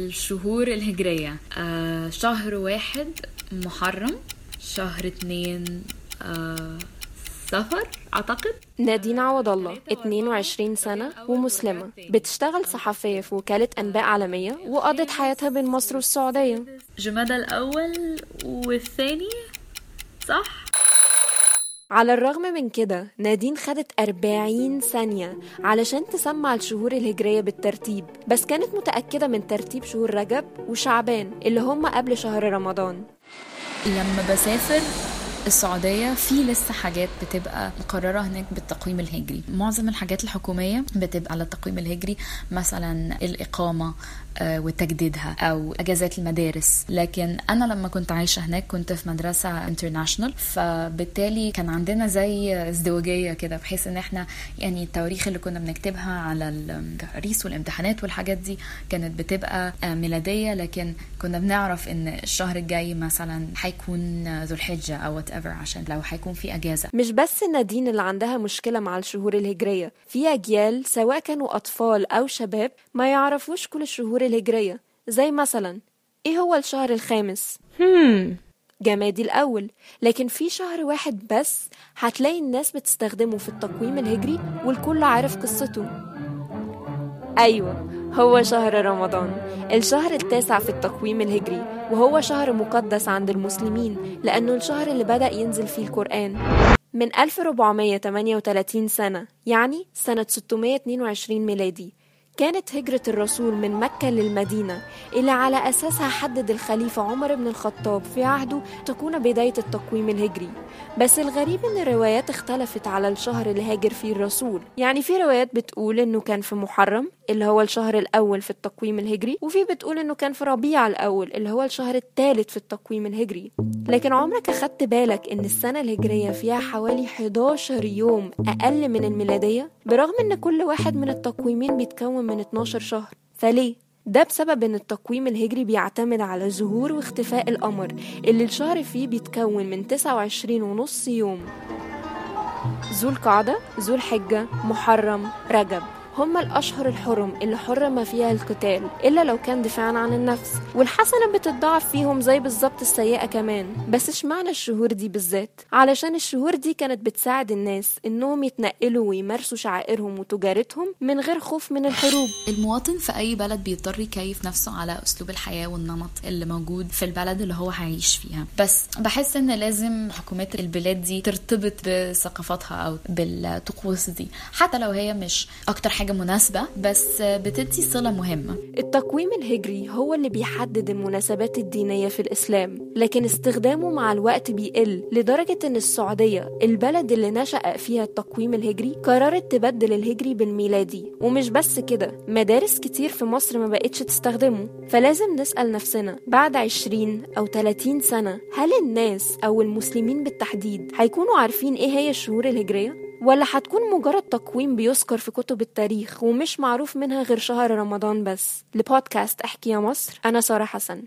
الشهور الهجرية. آه شهر واحد محرم شهر اتنين آه صفر أعتقد. نادين عوض الله 22 سنة ومسلمة. بتشتغل صحفية في وكالة أنباء عالمية وقضت حياتها بين مصر والسعودية. جمادى الأول والثاني صح؟ على الرغم من كده نادين خدت 40 ثانية علشان تسمع الشهور الهجرية بالترتيب بس كانت متأكدة من ترتيب شهور رجب وشعبان اللي هم قبل شهر رمضان. لما بسافر السعودية في لسه حاجات بتبقى مقررة هناك بالتقويم الهجري. معظم الحاجات الحكومية بتبقى على التقويم الهجري مثلا الإقامة آه، وتجديدها أو أجازات المدارس. لكن أنا لما كنت عايشة هناك كنت في مدرسة انترناشونال فبالتالي كان عندنا زي ازدواجية كده بحيث إن إحنا يعني التواريخ اللي كنا بنكتبها على التقاريس والامتحانات والحاجات دي كانت بتبقى آه، ميلادية. لكن كنا بنعرف إن الشهر الجاي مثلا هيكون ذو الحجة أو ايفر عشان لو هيكون في أجازة. مش بس نادين اللي عندها مشكلة مع الشهور الهجرية في أجيال سواء كانوا أطفال أو شباب ما يعرفوش كل الشهور الهجرية زي مثلا إيه هو الشهر الخامس؟ هم. جمادي الأول لكن في شهر واحد بس هتلاقي الناس بتستخدمه في التقويم الهجري والكل عارف قصته. أيوة هو شهر رمضان. الشهر التاسع في التقويم الهجري وهو شهر مقدس عند المسلمين لأنه الشهر اللي بدأ ينزل فيه القرآن من 1438 سنة يعني سنة 622 ميلادي. كانت هجرة الرسول من مكة للمدينة اللي على أساسها حدد الخليفة عمر بن الخطاب في عهده تكون بداية التقويم الهجري. بس الغريب إن الروايات اختلفت على الشهر اللي هاجر فيه الرسول. يعني في روايات بتقول إنه كان في محرم اللي هو الشهر الأول في التقويم الهجري وفي بتقول إنه كان في ربيع الأول اللي هو الشهر الثالث في التقويم الهجري. لكن عمرك أخدت بالك إن السنة الهجرية فيها حوالي 11 يوم أقل من الميلادية؟ برغم إن كل واحد من التقويمين بيتكون من 12 شهر. فليه؟ ده بسبب إن التقويم الهجري بيعتمد على ظهور واختفاء القمر اللي الشهر فيه بيتكون من 29 ونص يوم. ذو القعدة ذو الحجة محرم رجب. هما الأشهر الحرم اللي حرم فيها القتال إلا لو كان دفاعا عن النفس. والحسنة بتتضاعف فيهم زي بالظبط السيئة كمان. بس اشمعنى الشهور دي بالذات؟ علشان الشهور دي كانت بتساعد الناس إنهم يتنقلوا ويمارسوا شعائرهم وتجارتهم من غير خوف من الحروب. المواطن في أي بلد بيضطر يكيف نفسه على أسلوب الحياة والنمط اللي موجود في البلد اللي هو هيعيش فيها. بس بحس إن لازم حكومات البلاد دي ترتبط بثقافتها أو بالطقوس دي. حتى لو هي مش أكتر حاجة مناسبة بس بتدي صلة مهمة. التقويم الهجري هو اللي بيحدد المناسبات الدينية في الإسلام لكن استخدامه مع الوقت بيقل لدرجة إن السعودية البلد اللي نشأ فيها التقويم الهجري قررت تبدل الهجري بالميلادي. ومش بس كده مدارس كتير في مصر ما بقتش تستخدمه. فلازم نسأل نفسنا بعد 20 أو 30 سنة هل الناس أو المسلمين بالتحديد هيكونوا عارفين إيه هي الشهور الهجرية؟ ولا هتكون مجرد تقويم بيذكر في كتب التاريخ ومش معروف منها غير شهر رمضان بس لبودكاست أحكي يا مصر أنا سارة حسن